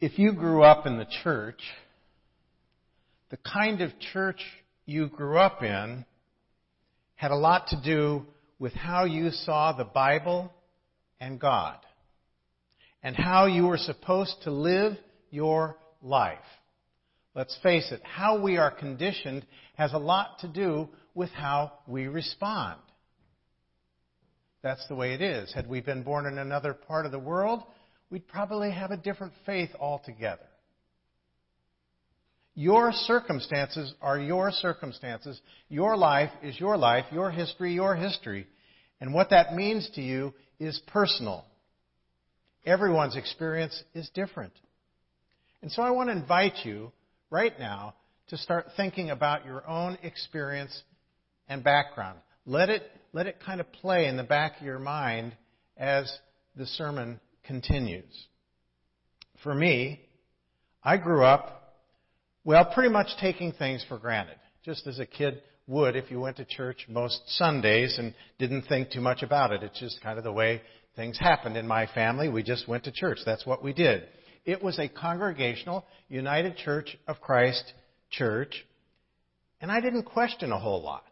If you grew up in the church, the kind of church you grew up in had a lot to do with how you saw the Bible and God and how you were supposed to live your life. Let's face it, how we are conditioned has a lot to do with how we respond. That's the way it is. Had we been born in another part of the world, we'd probably have a different faith altogether. Your circumstances are your circumstances. Your life is your life. Your history, your history. And what that means to you is personal. Everyone's experience is different. And so I want to invite you right now to start thinking about your own experience and background. Let it, let it kind of play in the back of your mind as the sermon continues. For me, I grew up, well, pretty much taking things for granted, just as a kid would if you went to church most Sundays and didn't think too much about it. It's just kind of the way things happened in my family. We just went to church. That's what we did. It was a congregational, United Church of Christ church, and I didn't question a whole lot.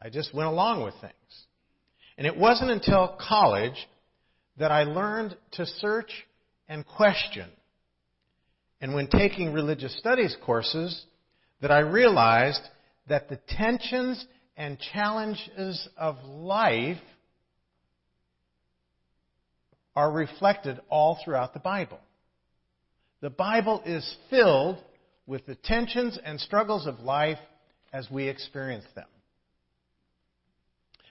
I just went along with things. And it wasn't until college that I learned to search and question. And when taking religious studies courses, that I realized that the tensions and challenges of life are reflected all throughout the Bible. The Bible is filled with the tensions and struggles of life as we experience them.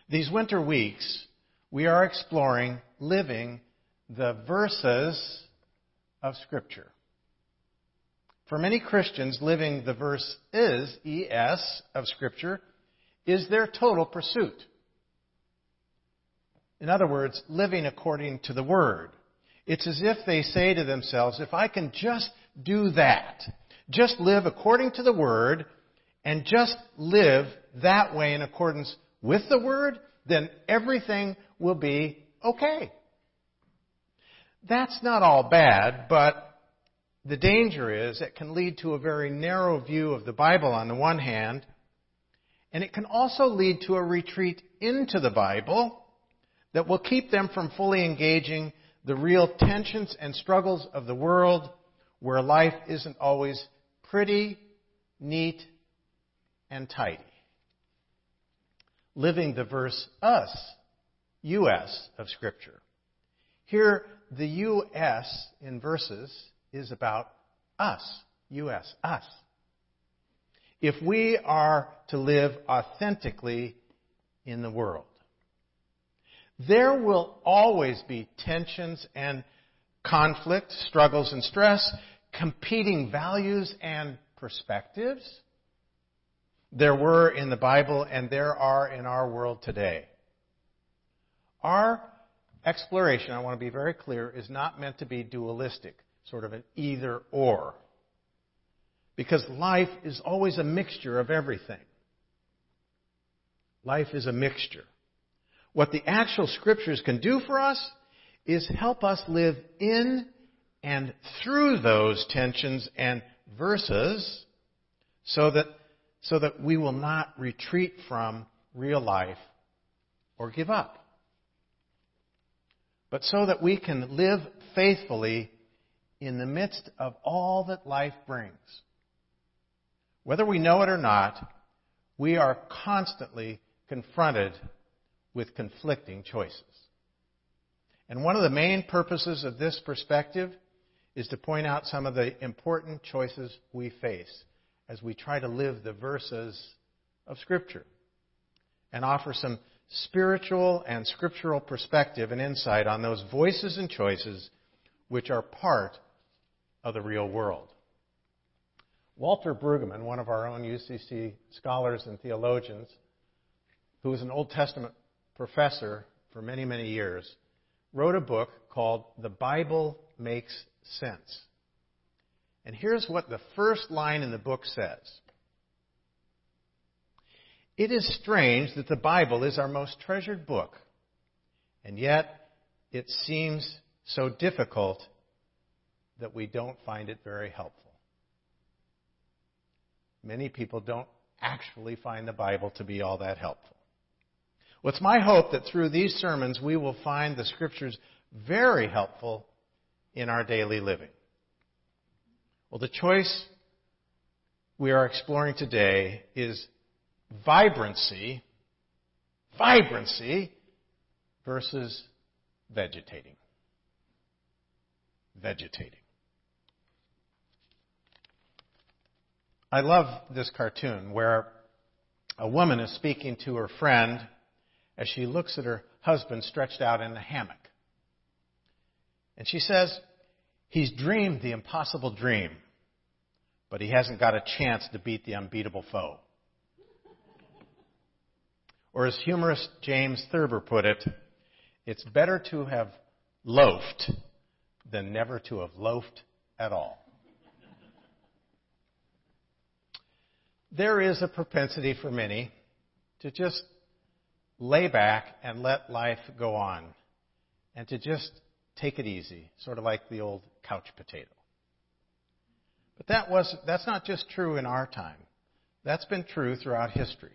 These winter weeks, we are exploring living the verses of Scripture. For many Christians, living the verse is, ES, of Scripture, is their total pursuit. In other words, living according to the Word. It's as if they say to themselves, if I can just do that, just live according to the Word, and just live that way in accordance with the Word, then everything will be okay. That's not all bad, but the danger is it can lead to a very narrow view of the Bible on the one hand, and it can also lead to a retreat into the Bible that will keep them from fully engaging the real tensions and struggles of the world where life isn't always pretty, neat, and tidy. Living the verse us, US of Scripture. Here, the US in verses is about us, US, us. If we are to live authentically in the world, there will always be tensions and conflict, struggles and stress, competing values and perspectives. There were in the Bible and there are in our world today. Our exploration, I want to be very clear, is not meant to be dualistic, sort of an either or. Because life is always a mixture of everything. Life is a mixture. What the actual scriptures can do for us is help us live in and through those tensions and verses so that, so that we will not retreat from real life or give up. But so that we can live faithfully in the midst of all that life brings. Whether we know it or not, we are constantly confronted with conflicting choices. And one of the main purposes of this perspective is to point out some of the important choices we face as we try to live the verses of Scripture and offer some spiritual and scriptural perspective and insight on those voices and choices which are part of the real world. Walter Brueggemann, one of our own UCC scholars and theologians, who was an Old Testament professor for many, many years, wrote a book called The Bible Makes Sense. And here's what the first line in the book says It is strange that the Bible is our most treasured book, and yet it seems so difficult that we don't find it very helpful. Many people don't actually find the Bible to be all that helpful. Well, it's my hope that through these sermons we will find the Scriptures very helpful in our daily living. Well, the choice we are exploring today is vibrancy, vibrancy versus vegetating. Vegetating. I love this cartoon where a woman is speaking to her friend as she looks at her husband stretched out in a hammock. And she says, He's dreamed the impossible dream, but he hasn't got a chance to beat the unbeatable foe. Or as humorist James Thurber put it, it's better to have loafed than never to have loafed at all. There is a propensity for many to just lay back and let life go on and to just take it easy, sort of like the old couch potato. But that was, that's not just true in our time. That's been true throughout history.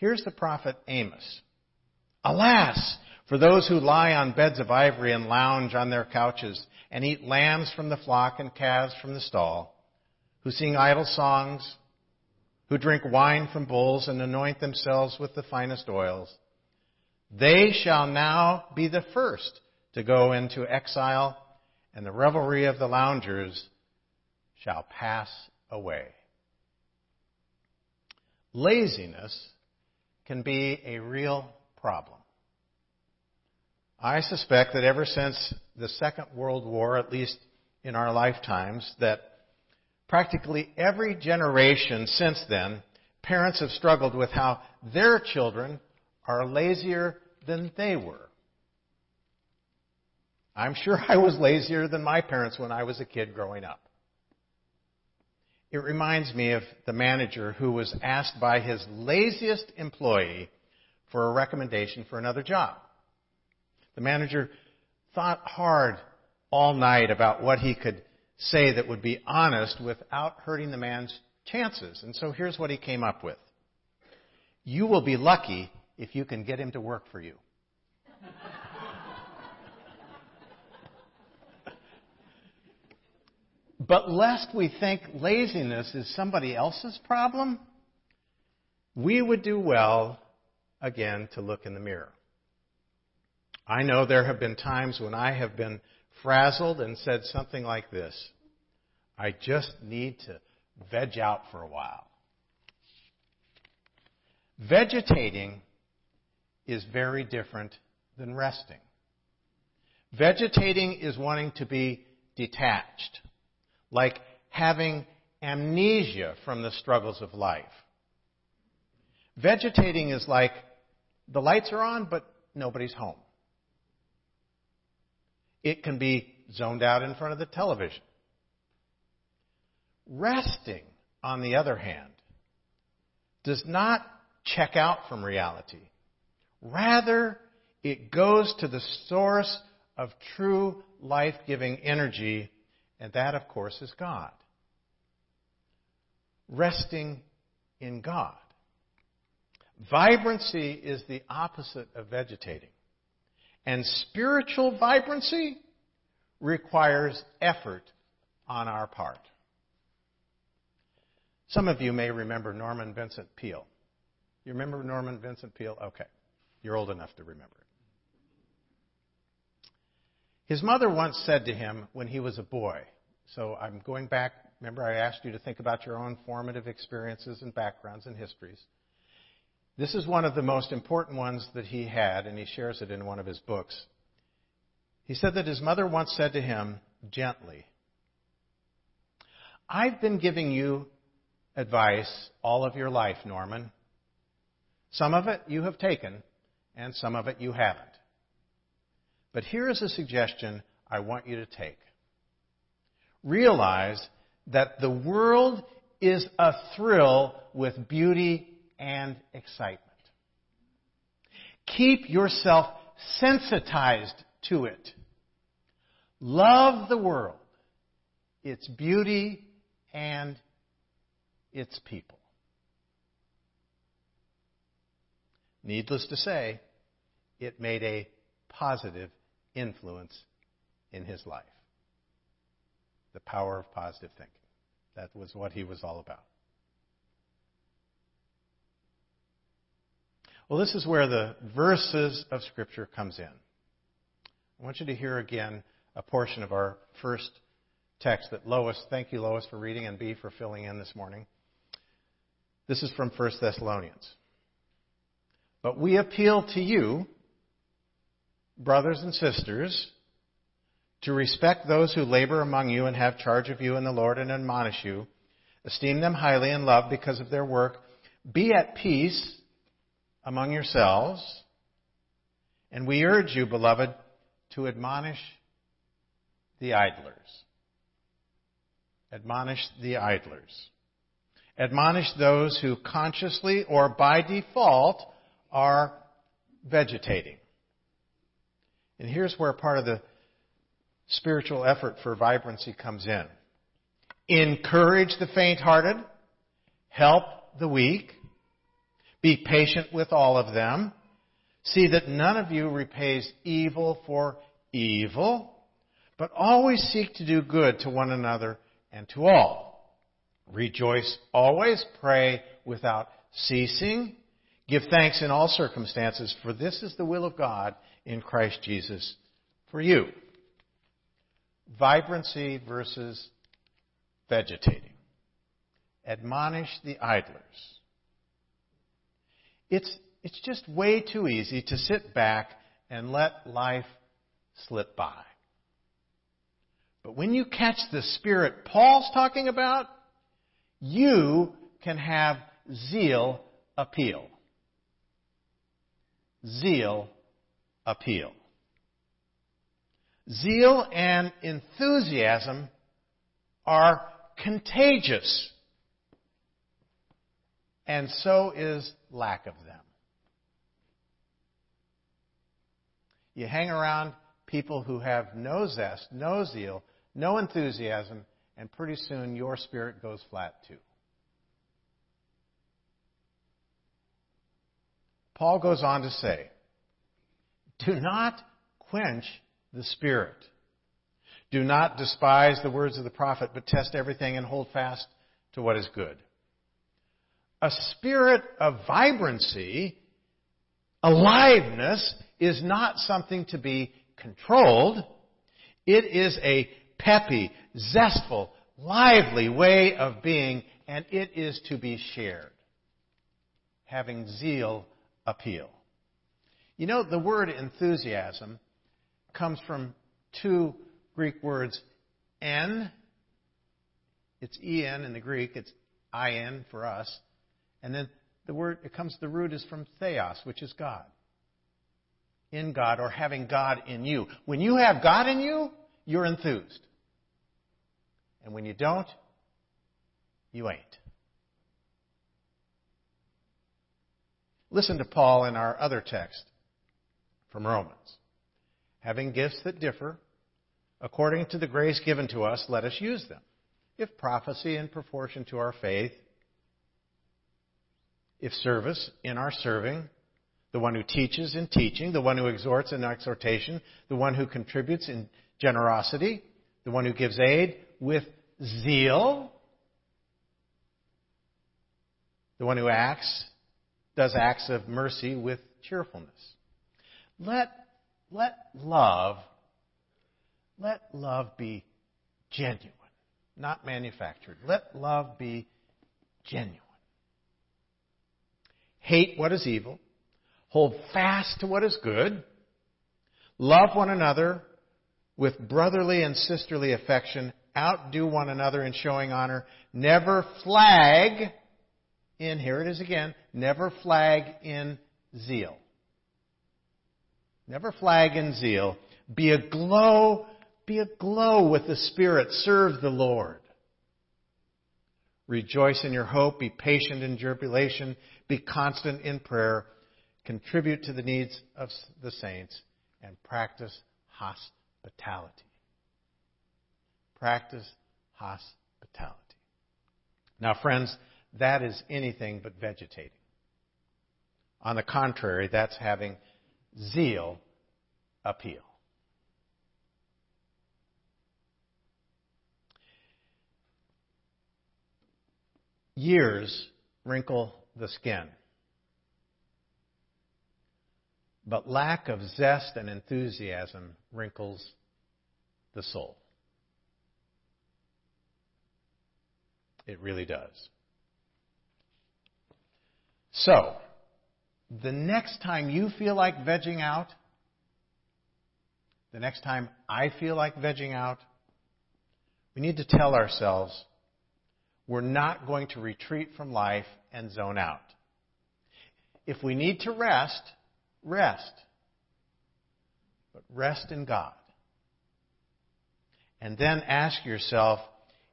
Here's the prophet Amos. Alas, for those who lie on beds of ivory and lounge on their couches and eat lambs from the flock and calves from the stall, who sing idle songs, who drink wine from bowls and anoint themselves with the finest oils. They shall now be the first to go into exile, and the revelry of the loungers shall pass away. Laziness can be a real problem. I suspect that ever since the Second World War, at least in our lifetimes, that Practically every generation since then, parents have struggled with how their children are lazier than they were. I'm sure I was lazier than my parents when I was a kid growing up. It reminds me of the manager who was asked by his laziest employee for a recommendation for another job. The manager thought hard all night about what he could say that would be honest without hurting the man's chances. And so here's what he came up with. You will be lucky if you can get him to work for you. But lest we think laziness is somebody else's problem, we would do well, again, to look in the mirror. I know there have been times when I have been frazzled and said something like this I just need to veg out for a while. Vegetating is very different than resting. Vegetating is wanting to be detached, like having amnesia from the struggles of life. Vegetating is like the lights are on, but nobody's home. It can be zoned out in front of the television. Resting, on the other hand, does not check out from reality. Rather, it goes to the source of true life giving energy, and that, of course, is God. Resting in God. Vibrancy is the opposite of vegetating. And spiritual vibrancy requires effort on our part. Some of you may remember Norman Vincent Peale. You remember Norman Vincent Peale? Okay. You're old enough to remember it. His mother once said to him when he was a boy, so I'm going back, remember I asked you to think about your own formative experiences and backgrounds and histories. This is one of the most important ones that he had, and he shares it in one of his books. He said that his mother once said to him, gently, I've been giving you advice all of your life, Norman. Some of it you have taken, and some of it you haven't. But here is a suggestion I want you to take. Realize that the world is a thrill with beauty and excitement. Keep yourself sensitized to it. Love the world its beauty, and its people. Needless to say, it made a positive influence in his life. The power of positive thinking. That was what he was all about. Well, this is where the verses of Scripture comes in. I want you to hear again a portion of our first text that Lois, thank you, Lois, for reading, and B, for filling in this morning. This is from 1 Thessalonians. But we appeal to you, brothers and sisters, to respect those who labor among you and have charge of you in the Lord and admonish you. Esteem them highly and love because of their work. Be at peace among yourselves. And we urge you, beloved, to admonish the idlers. Admonish the idlers. Admonish those who consciously or by default are vegetating. And here's where part of the spiritual effort for vibrancy comes in. Encourage the faint hearted, help the weak, be patient with all of them. See that none of you repays evil for evil, but always seek to do good to one another and to all. Rejoice always, pray without ceasing. Give thanks in all circumstances, for this is the will of God in Christ Jesus for you. Vibrancy versus vegetating. Admonish the idlers. It's, it's just way too easy to sit back and let life slip by. But when you catch the spirit Paul's talking about, you can have zeal appeal. Zeal appeal. Zeal and enthusiasm are contagious. And so is lack of them. You hang around people who have no zest, no zeal, no enthusiasm, and pretty soon your spirit goes flat too. Paul goes on to say, Do not quench the Spirit. Do not despise the words of the prophet, but test everything and hold fast to what is good. A spirit of vibrancy, aliveness, is not something to be controlled. It is a peppy, zestful, lively way of being, and it is to be shared. Having zeal appeal. You know, the word enthusiasm comes from two Greek words, en. It's en in the Greek. It's in for us. And then the word, it comes, the root is from theos, which is God. In God or having God in you. When you have God in you, you're enthused. And when you don't, you ain't. Listen to Paul in our other text from Romans. Having gifts that differ, according to the grace given to us, let us use them. If prophecy in proportion to our faith, if service in our serving, the one who teaches in teaching, the one who exhorts in exhortation, the one who contributes in generosity, the one who gives aid with zeal, the one who acts, does acts of mercy with cheerfulness. Let let love, let love be genuine, not manufactured. Let love be genuine. Hate what is evil. Hold fast to what is good. Love one another with brotherly and sisterly affection. Outdo one another in showing honor. Never flag in, here it is again, never flag in zeal. Never flag in zeal. Be aglow, be aglow with the Spirit. Serve the Lord. Rejoice in your hope. Be patient in tribulation. Be constant in prayer. Contribute to the needs of the saints and practice hospitality. Practice hospitality. Now, friends, that is anything but vegetating. On the contrary, that's having zeal appeal. Years wrinkle the skin. But lack of zest and enthusiasm wrinkles the soul. It really does. So, the next time you feel like vegging out, the next time I feel like vegging out, we need to tell ourselves we're not going to retreat from life and zone out. If we need to rest, rest. But rest in God. And then ask yourself,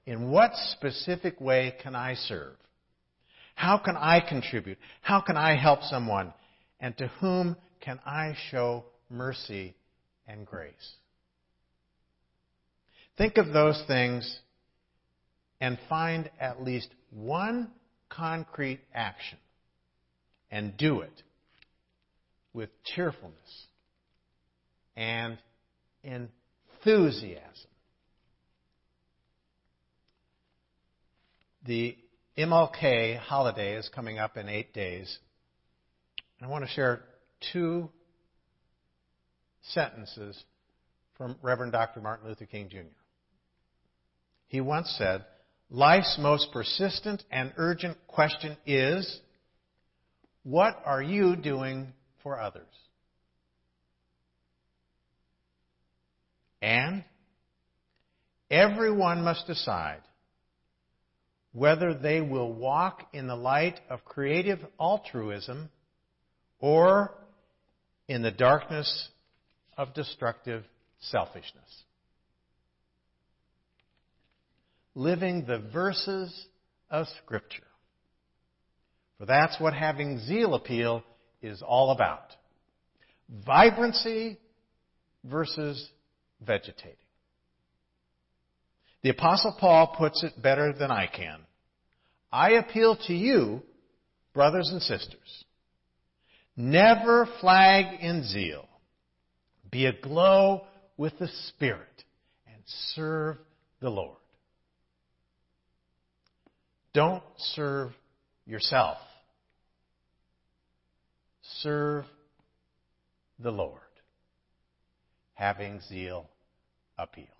in what specific way can I serve? How can I contribute? How can I help someone? And to whom can I show mercy and grace? Think of those things and find at least one concrete action and do it with cheerfulness and enthusiasm. The MLK holiday is coming up in eight days. and I want to share two sentences from Reverend Dr. Martin Luther King Jr. He once said, Life's most persistent and urgent question is, what are you doing for others? And everyone must decide whether they will walk in the light of creative altruism or in the darkness of destructive selfishness. Living the verses of Scripture. For that's what having zeal appeal is all about. Vibrancy versus vegetating. The Apostle Paul puts it better than I can. I appeal to you, brothers and sisters. Never flag in zeal. Be aglow with the Spirit and serve the Lord. Don't serve yourself. Serve the Lord, having zeal appeal.